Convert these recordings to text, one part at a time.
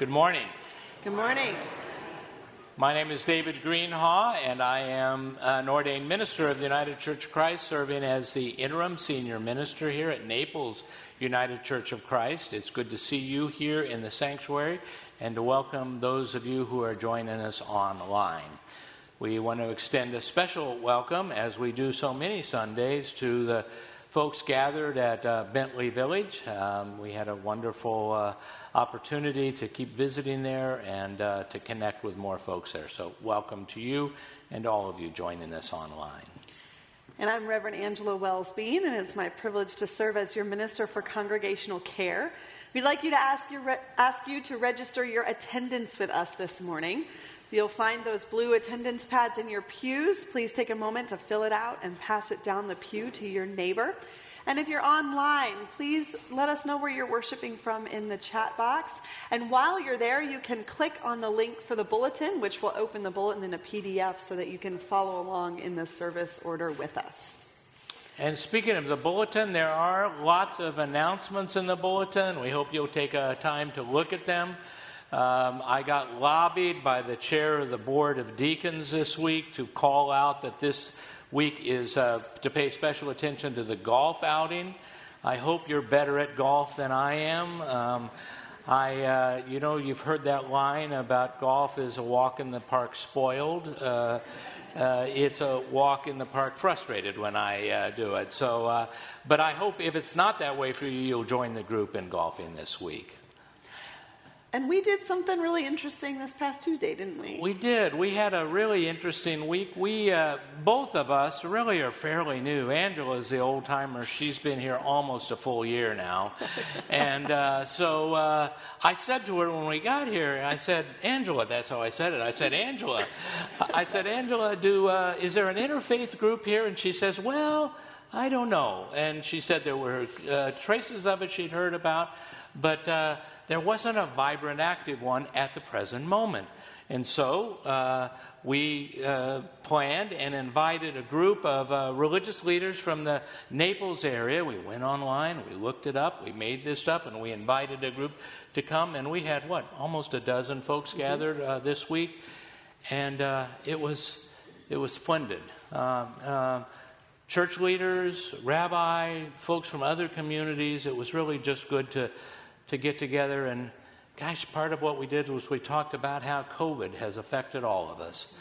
Good morning. Good morning. My name is David Greenhaw, and I am an ordained minister of the United Church of Christ, serving as the interim senior minister here at Naples United Church of Christ. It's good to see you here in the sanctuary and to welcome those of you who are joining us online. We want to extend a special welcome, as we do so many Sundays, to the folks gathered at uh, Bentley Village. Um, we had a wonderful uh, opportunity to keep visiting there and uh, to connect with more folks there. So, welcome to you and all of you joining us online. And I'm Reverend Angela Wells Bean, and it's my privilege to serve as your minister for congregational care. We'd like you to ask, your re- ask you to register your attendance with us this morning. You'll find those blue attendance pads in your pews. Please take a moment to fill it out and pass it down the pew to your neighbor. And if you're online, please let us know where you're worshiping from in the chat box. And while you're there, you can click on the link for the bulletin, which will open the bulletin in a PDF so that you can follow along in the service order with us. And speaking of the bulletin, there are lots of announcements in the bulletin. We hope you'll take a time to look at them. Um, I got lobbied by the chair of the Board of Deacons this week to call out that this week is uh, to pay special attention to the golf outing. I hope you're better at golf than I am. Um, I, uh, you know, you've heard that line about golf is a walk in the park spoiled. Uh, uh, it's a walk in the park frustrated when I uh, do it. So, uh, but I hope if it's not that way for you, you'll join the group in golfing this week. And we did something really interesting this past Tuesday, didn't we? We did. We had a really interesting week. We, uh, both of us, really are fairly new. Angela's the old timer. She's been here almost a full year now. and uh, so uh, I said to her when we got here, I said, Angela, that's how I said it. I said, Angela. I said, Angela, do, uh, is there an interfaith group here? And she says, Well, I don't know. And she said there were uh, traces of it she'd heard about, but uh, there wasn't a vibrant, active one at the present moment. And so uh, we uh, planned and invited a group of uh, religious leaders from the Naples area. We went online, we looked it up, we made this stuff, and we invited a group to come. And we had, what, almost a dozen folks mm-hmm. gathered uh, this week. And uh, it, was, it was splendid. Um, uh, church leaders, rabbi, folks from other communities, it was really just good to to get together. And gosh, part of what we did was we talked about how COVID has affected all of us.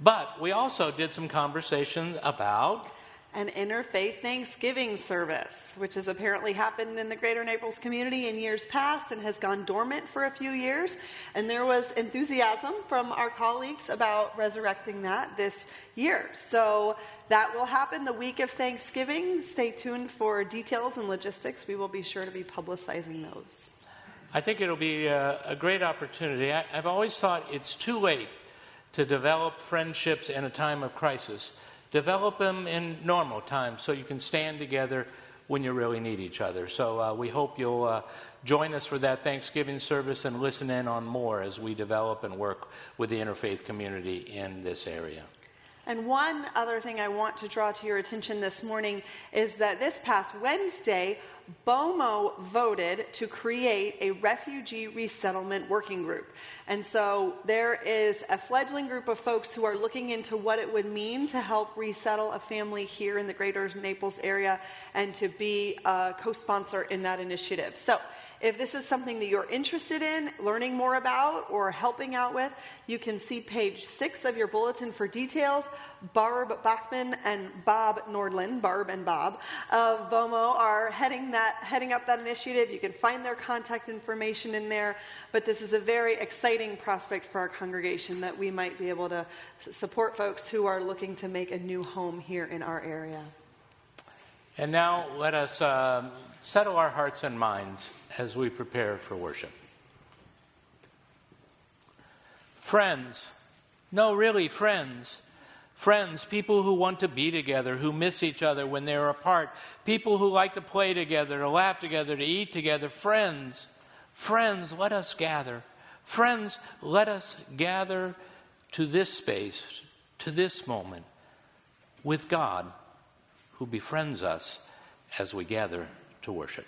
But we also did some conversation about an interfaith Thanksgiving service, which has apparently happened in the greater Naples community in years past and has gone dormant for a few years. And there was enthusiasm from our colleagues about resurrecting that this year. So that will happen the week of Thanksgiving. Stay tuned for details and logistics. We will be sure to be publicizing those. I think it'll be a, a great opportunity. I, I've always thought it's too late to develop friendships in a time of crisis. Develop them in normal times so you can stand together when you really need each other. So uh, we hope you'll uh, join us for that Thanksgiving service and listen in on more as we develop and work with the interfaith community in this area. And one other thing I want to draw to your attention this morning is that this past Wednesday, BOMO voted to create a refugee resettlement working group. And so there is a fledgling group of folks who are looking into what it would mean to help resettle a family here in the greater Naples area and to be a co sponsor in that initiative. So if this is something that you're interested in, learning more about, or helping out with, you can see page six of your bulletin for details. Barb Bachman and Bob Nordland, Barb and Bob of BOMO, are heading that heading up that initiative. You can find their contact information in there. But this is a very exciting prospect for our congregation that we might be able to support folks who are looking to make a new home here in our area. And now let us uh, settle our hearts and minds as we prepare for worship. Friends, no, really, friends. Friends, people who want to be together, who miss each other when they're apart, people who like to play together, to laugh together, to eat together. Friends, friends, let us gather. Friends, let us gather to this space, to this moment, with God, who befriends us as we gather to worship.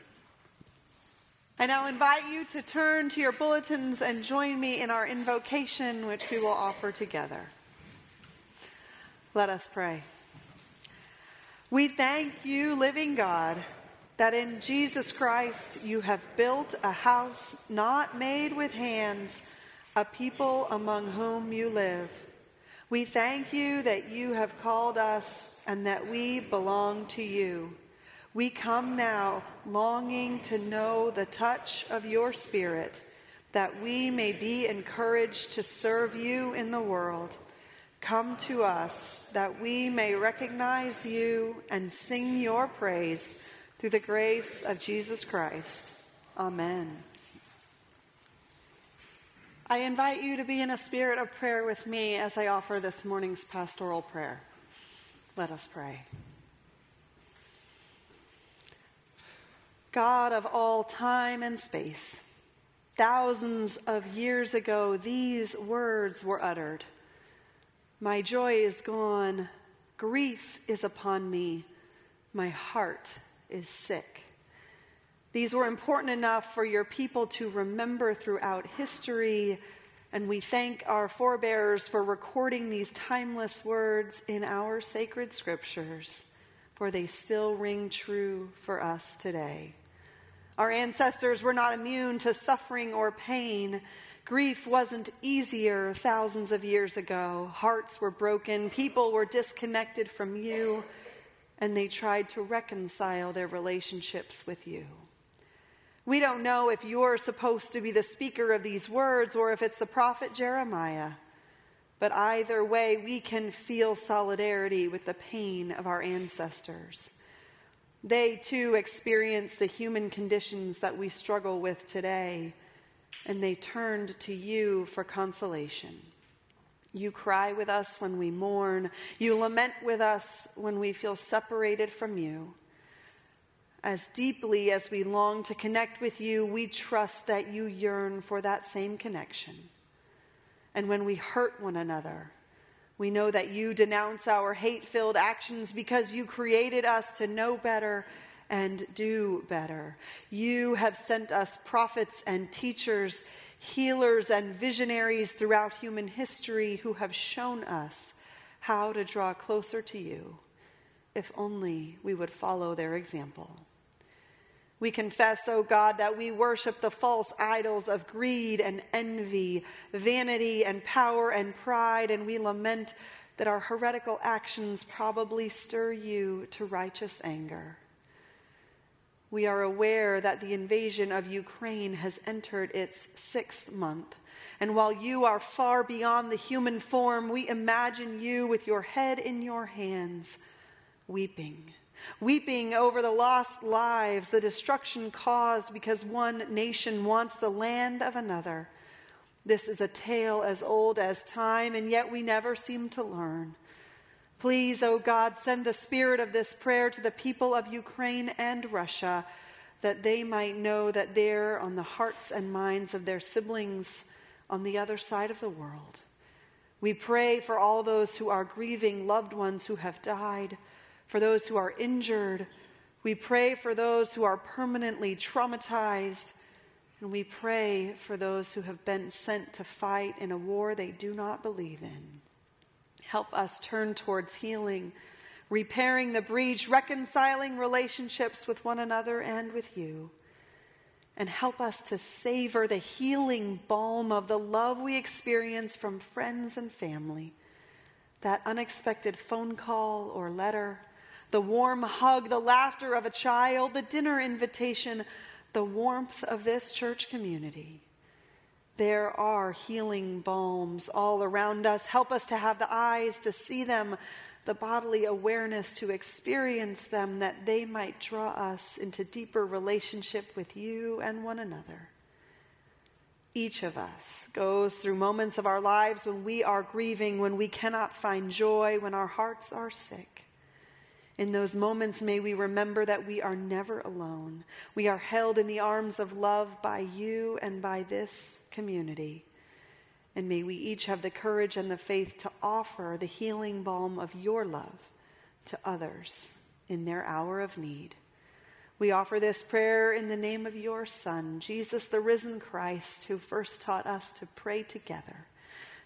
I now invite you to turn to your bulletins and join me in our invocation, which we will offer together. Let us pray. We thank you, living God, that in Jesus Christ you have built a house not made with hands, a people among whom you live. We thank you that you have called us and that we belong to you. We come now longing to know the touch of your Spirit, that we may be encouraged to serve you in the world. Come to us that we may recognize you and sing your praise through the grace of Jesus Christ. Amen. I invite you to be in a spirit of prayer with me as I offer this morning's pastoral prayer. Let us pray. God of all time and space, thousands of years ago, these words were uttered My joy is gone, grief is upon me, my heart is sick. These were important enough for your people to remember throughout history, and we thank our forebears for recording these timeless words in our sacred scriptures, for they still ring true for us today. Our ancestors were not immune to suffering or pain. Grief wasn't easier thousands of years ago. Hearts were broken, people were disconnected from you, and they tried to reconcile their relationships with you. We don't know if you're supposed to be the speaker of these words or if it's the prophet Jeremiah. But either way, we can feel solidarity with the pain of our ancestors. They too experience the human conditions that we struggle with today, and they turned to you for consolation. You cry with us when we mourn. You lament with us when we feel separated from you. As deeply as we long to connect with you, we trust that you yearn for that same connection. And when we hurt one another, we know that you denounce our hate filled actions because you created us to know better and do better. You have sent us prophets and teachers, healers and visionaries throughout human history who have shown us how to draw closer to you, if only we would follow their example. We confess, O oh God, that we worship the false idols of greed and envy, vanity and power and pride, and we lament that our heretical actions probably stir you to righteous anger. We are aware that the invasion of Ukraine has entered its sixth month. And while you are far beyond the human form, we imagine you with your head in your hands, weeping weeping over the lost lives, the destruction caused because one nation wants the land of another. This is a tale as old as time, and yet we never seem to learn. Please, O oh God, send the spirit of this prayer to the people of Ukraine and Russia, that they might know that they're on the hearts and minds of their siblings on the other side of the world. We pray for all those who are grieving loved ones who have died for those who are injured. We pray for those who are permanently traumatized. And we pray for those who have been sent to fight in a war they do not believe in. Help us turn towards healing, repairing the breach, reconciling relationships with one another and with you. And help us to savor the healing balm of the love we experience from friends and family. That unexpected phone call or letter, the warm hug, the laughter of a child, the dinner invitation, the warmth of this church community. There are healing balms all around us. Help us to have the eyes to see them, the bodily awareness to experience them, that they might draw us into deeper relationship with you and one another. Each of us goes through moments of our lives when we are grieving, when we cannot find joy, when our hearts are sick. In those moments, may we remember that we are never alone. We are held in the arms of love by you and by this community. And may we each have the courage and the faith to offer the healing balm of your love to others in their hour of need. We offer this prayer in the name of your Son, Jesus, the risen Christ, who first taught us to pray together,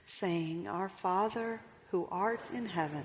saying, Our Father, who art in heaven,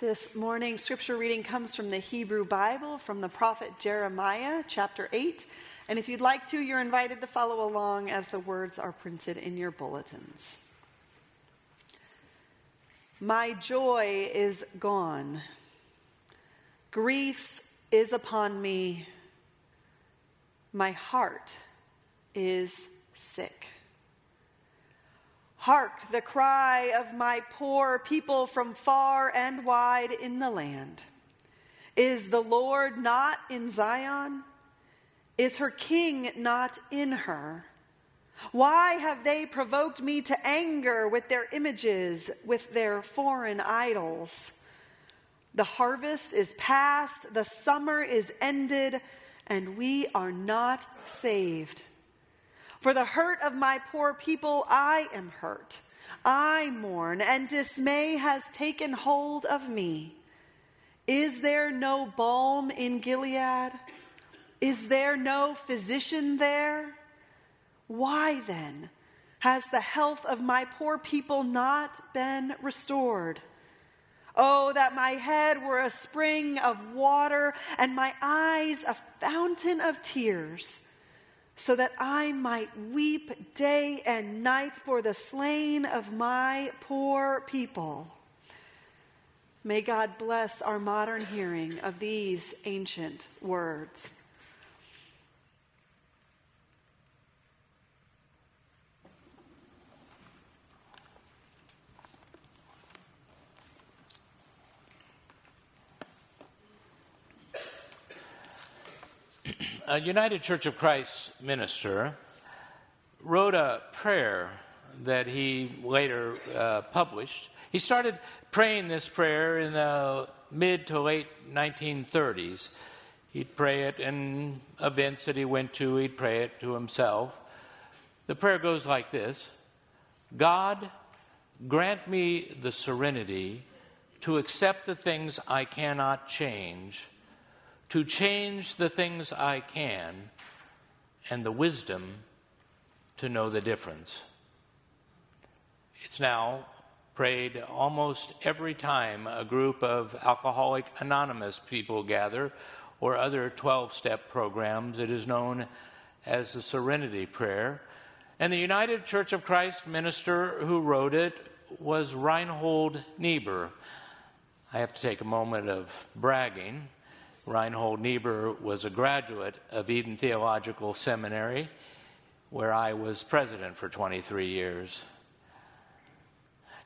This morning, scripture reading comes from the Hebrew Bible, from the prophet Jeremiah, chapter 8. And if you'd like to, you're invited to follow along as the words are printed in your bulletins. My joy is gone. Grief is upon me. My heart is sick. Hark the cry of my poor people from far and wide in the land. Is the Lord not in Zion? Is her king not in her? Why have they provoked me to anger with their images, with their foreign idols? The harvest is past, the summer is ended, and we are not saved. For the hurt of my poor people, I am hurt. I mourn, and dismay has taken hold of me. Is there no balm in Gilead? Is there no physician there? Why then has the health of my poor people not been restored? Oh, that my head were a spring of water and my eyes a fountain of tears so that I might weep day and night for the slain of my poor people. May God bless our modern hearing of these ancient words. A United Church of Christ minister wrote a prayer that he later uh, published. He started praying this prayer in the mid to late 1930s. He'd pray it in events that he went to, he'd pray it to himself. The prayer goes like this God, grant me the serenity to accept the things I cannot change to change the things I can, and the wisdom to know the difference. It's now prayed almost every time a group of Alcoholic Anonymous people gather or other 12 step programs. It is known as the Serenity Prayer. And the United Church of Christ minister who wrote it was Reinhold Niebuhr. I have to take a moment of bragging. Reinhold Niebuhr was a graduate of Eden Theological Seminary, where I was president for 23 years.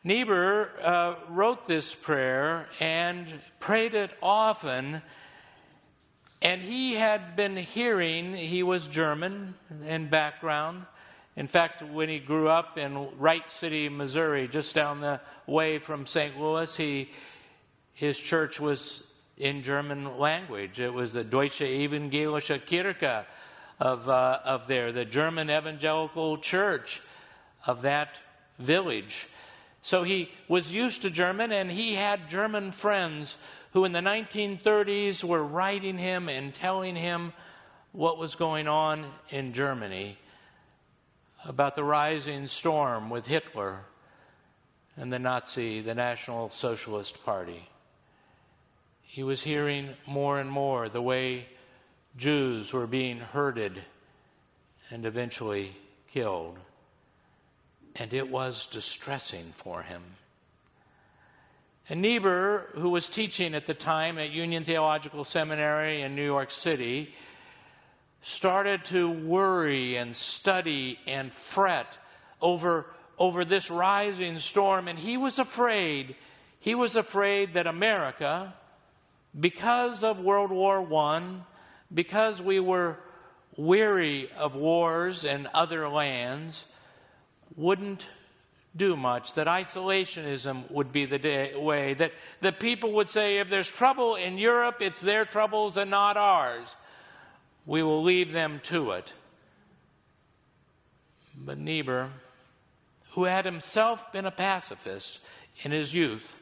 Niebuhr uh, wrote this prayer and prayed it often, and he had been hearing, he was German in background. In fact, when he grew up in Wright City, Missouri, just down the way from St. Louis, he, his church was in German language. It was the Deutsche Evangelische Kirche of, uh, of there, the German evangelical church of that village. So he was used to German, and he had German friends who in the 1930s were writing him and telling him what was going on in Germany about the rising storm with Hitler and the Nazi, the National Socialist Party he was hearing more and more the way Jews were being herded and eventually killed. and it was distressing for him. And Niebuhr, who was teaching at the time at Union Theological Seminary in New York City, started to worry and study and fret over, over this rising storm. And he was afraid, he was afraid that America, because of World War I, because we were weary of wars in other lands, wouldn't do much, that isolationism would be the day, way, that the people would say, if there's trouble in Europe, it's their troubles and not ours. We will leave them to it. But Niebuhr, who had himself been a pacifist in his youth,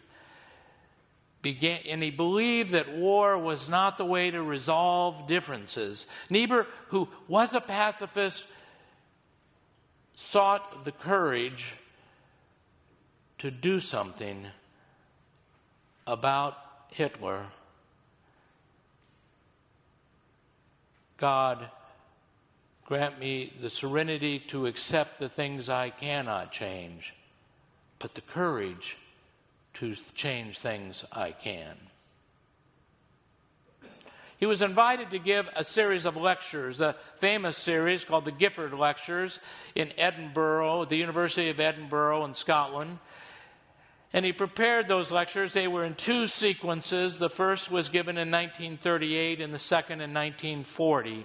began, and he believed that war was not the way to resolve differences. Niebuhr, who was a pacifist, sought the courage to do something about Hitler. God, grant me the serenity to accept the things I cannot change, but the courage to change things I can. He was invited to give a series of lectures, a famous series called the Gifford Lectures in Edinburgh, the University of Edinburgh in Scotland. And he prepared those lectures. They were in two sequences. The first was given in 1938 and the second in 1940.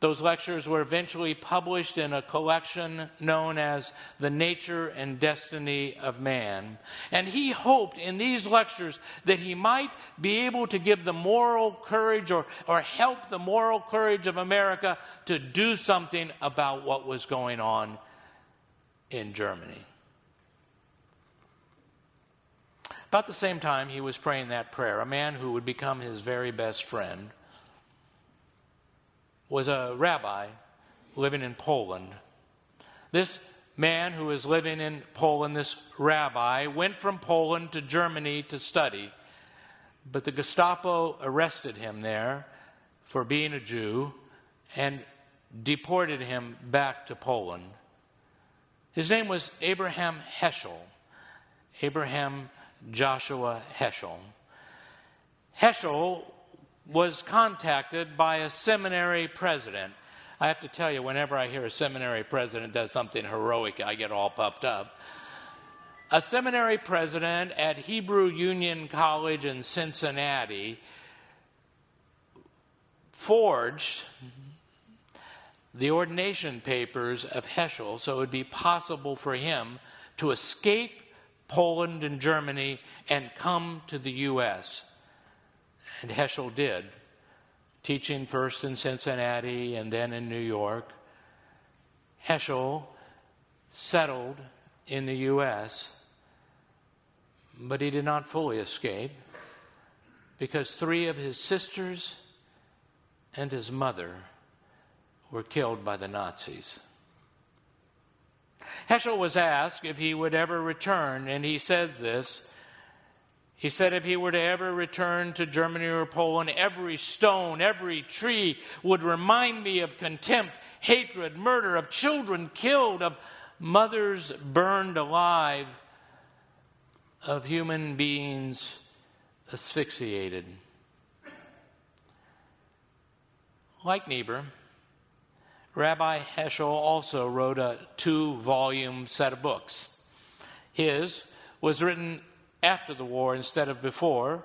Those lectures were eventually published in a collection known as The Nature and Destiny of Man. And he hoped in these lectures that he might be able to give the moral courage or, or help the moral courage of America to do something about what was going on in Germany. About the same time he was praying that prayer, a man who would become his very best friend was a rabbi living in Poland. This man who was living in Poland, this rabbi, went from Poland to Germany to study, but the Gestapo arrested him there for being a Jew and deported him back to Poland. His name was Abraham Heschel, Abraham Joshua Heschel. Heschel was contacted by a seminary president. I have to tell you, whenever I hear a seminary president does something heroic, I get all puffed up. A seminary president at Hebrew Union College in Cincinnati forged the ordination papers of Heschel so it would be possible for him to escape Poland and Germany and come to the U.S. And Heschel did, teaching first in Cincinnati and then in New York. Heschel settled in the U.S., but he did not fully escape because three of his sisters and his mother were killed by the Nazis. Heschel was asked if he would ever return, and he said this he said if he were to ever return to Germany or Poland, every stone, every tree would remind me of contempt, hatred, murder, of children killed, of mothers burned alive, of human beings asphyxiated. Like Niebuhr, Rabbi Heschel also wrote a two volume set of books. His was written after the war instead of before.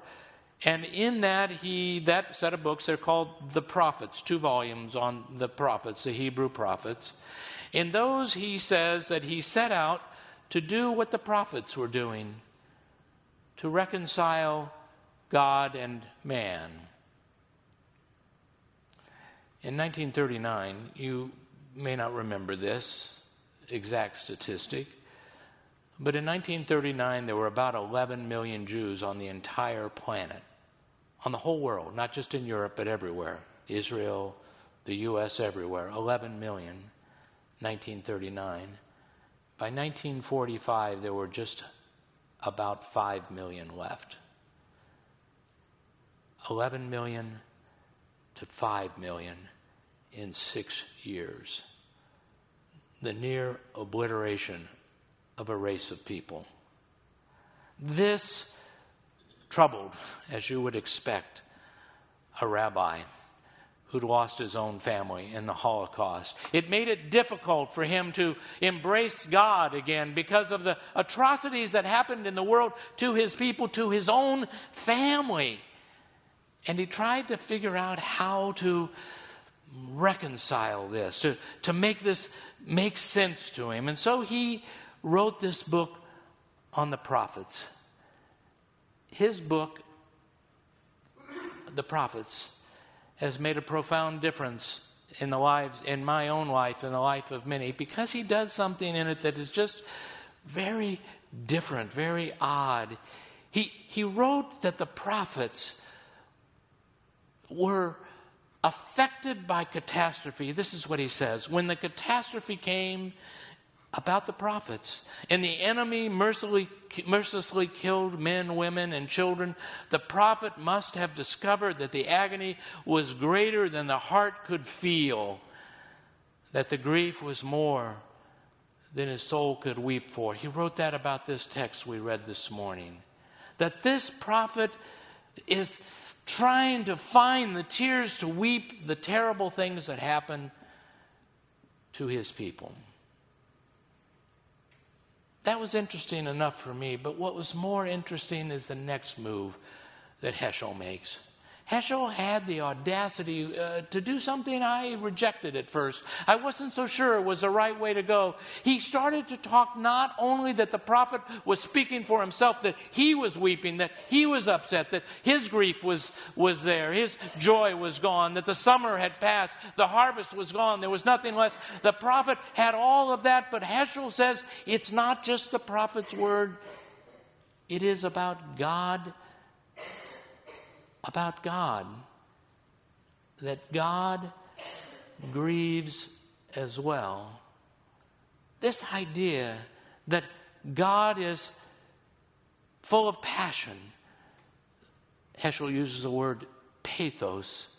And in that, he that set of books, they're called the prophets, two volumes on the prophets, the Hebrew prophets. In those, he says that he set out to do what the prophets were doing to reconcile God and man. In 1939, you may not remember this exact statistic, but in 1939, there were about 11 million Jews on the entire planet, on the whole world, not just in Europe, but everywhere. Israel, the U.S., everywhere. 11 million, 1939. By 1945, there were just about 5 million left. 11 million to 5 million in six years. The near obliteration of a race of people. This troubled, as you would expect, a rabbi who'd lost his own family in the Holocaust. It made it difficult for him to embrace God again because of the atrocities that happened in the world to his people, to his own family. And he tried to figure out how to reconcile this, to, to make this make sense to him. And so he wrote this book on the prophets. His book, The Prophets, has made a profound difference in the lives in my own life in the life of many because he does something in it that is just very different very odd. He he wrote that the prophets were affected by catastrophe. This is what he says. When the catastrophe came about the prophets. And the enemy mercilessly, mercilessly killed men, women, and children. The prophet must have discovered that the agony was greater than the heart could feel, that the grief was more than his soul could weep for. He wrote that about this text we read this morning. That this prophet is trying to find the tears to weep the terrible things that happen to his people. That was interesting enough for me, but what was more interesting is the next move that Heschel makes. Heschel had the audacity uh, to do something I rejected at first. I wasn't so sure it was the right way to go. He started to talk not only that the prophet was speaking for himself, that he was weeping, that he was upset, that his grief was, was there, his joy was gone, that the summer had passed, the harvest was gone, there was nothing less. The prophet had all of that, but Heschel says it's not just the prophet's word, it is about God about God that God grieves as well. This idea that God is full of passion. Heschel uses the word pathos.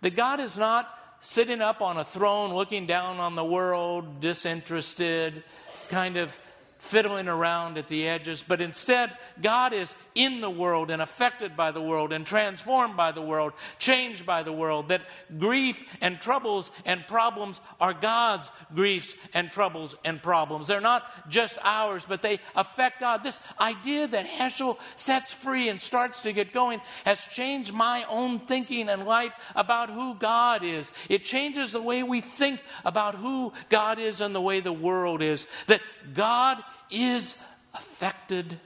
That God is not sitting up on a throne looking down on the world, disinterested, kind of fiddling around at the edges, but instead, God is in the world and affected by the world and transformed by the world, changed by the world. That grief and troubles and problems are God's griefs and troubles and problems. They're not just ours, but they affect God. This idea that Heschel sets free and starts to get going has changed my own thinking and life about who God is. It changes the way we think about who God is and the way the world is. That God is affected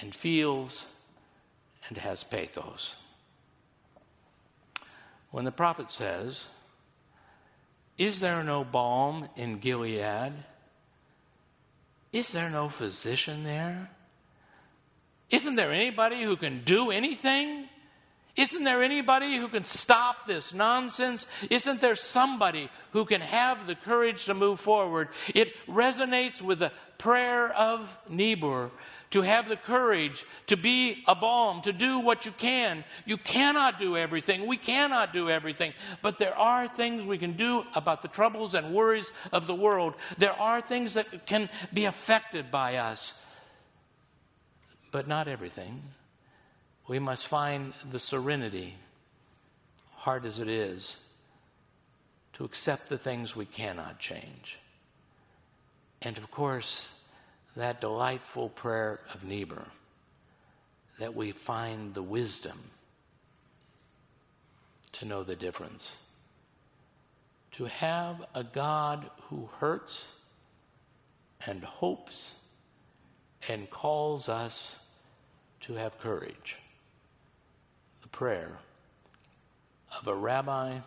and feels and has pathos. When the prophet says, Is there no balm in Gilead? Is there no physician there? Isn't there anybody who can do anything? Isn't there anybody who can stop this nonsense? Isn't there somebody who can have the courage to move forward? It resonates with the prayer of Niebuhr to have the courage to be a balm, to do what you can. You cannot do everything. We cannot do everything. But there are things we can do about the troubles and worries of the world. There are things that can be affected by us, but not everything we must find the serenity, hard as it is, to accept the things we cannot change. And of course, that delightful prayer of Niebuhr that we find the wisdom to know the difference. To have a God who hurts and hopes and calls us to have courage The prayer of a rabbi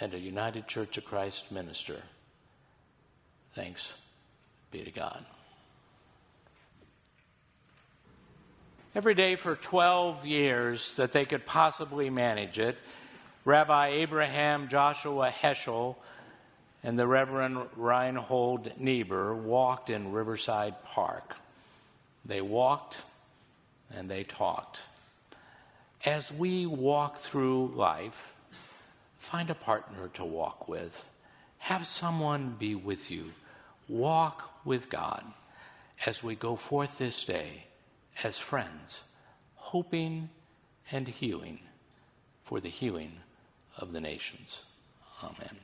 and a United Church of Christ minister. Thanks be to God. Every day for 12 years that they could possibly manage it, Rabbi Abraham Joshua Heschel and the Reverend Reinhold Niebuhr walked in Riverside Park. They walked and they talked as we walk through life, find a partner to walk with. Have someone be with you walk with God as we go forth this day as friends, hoping and healing for the healing of the nations. Amen.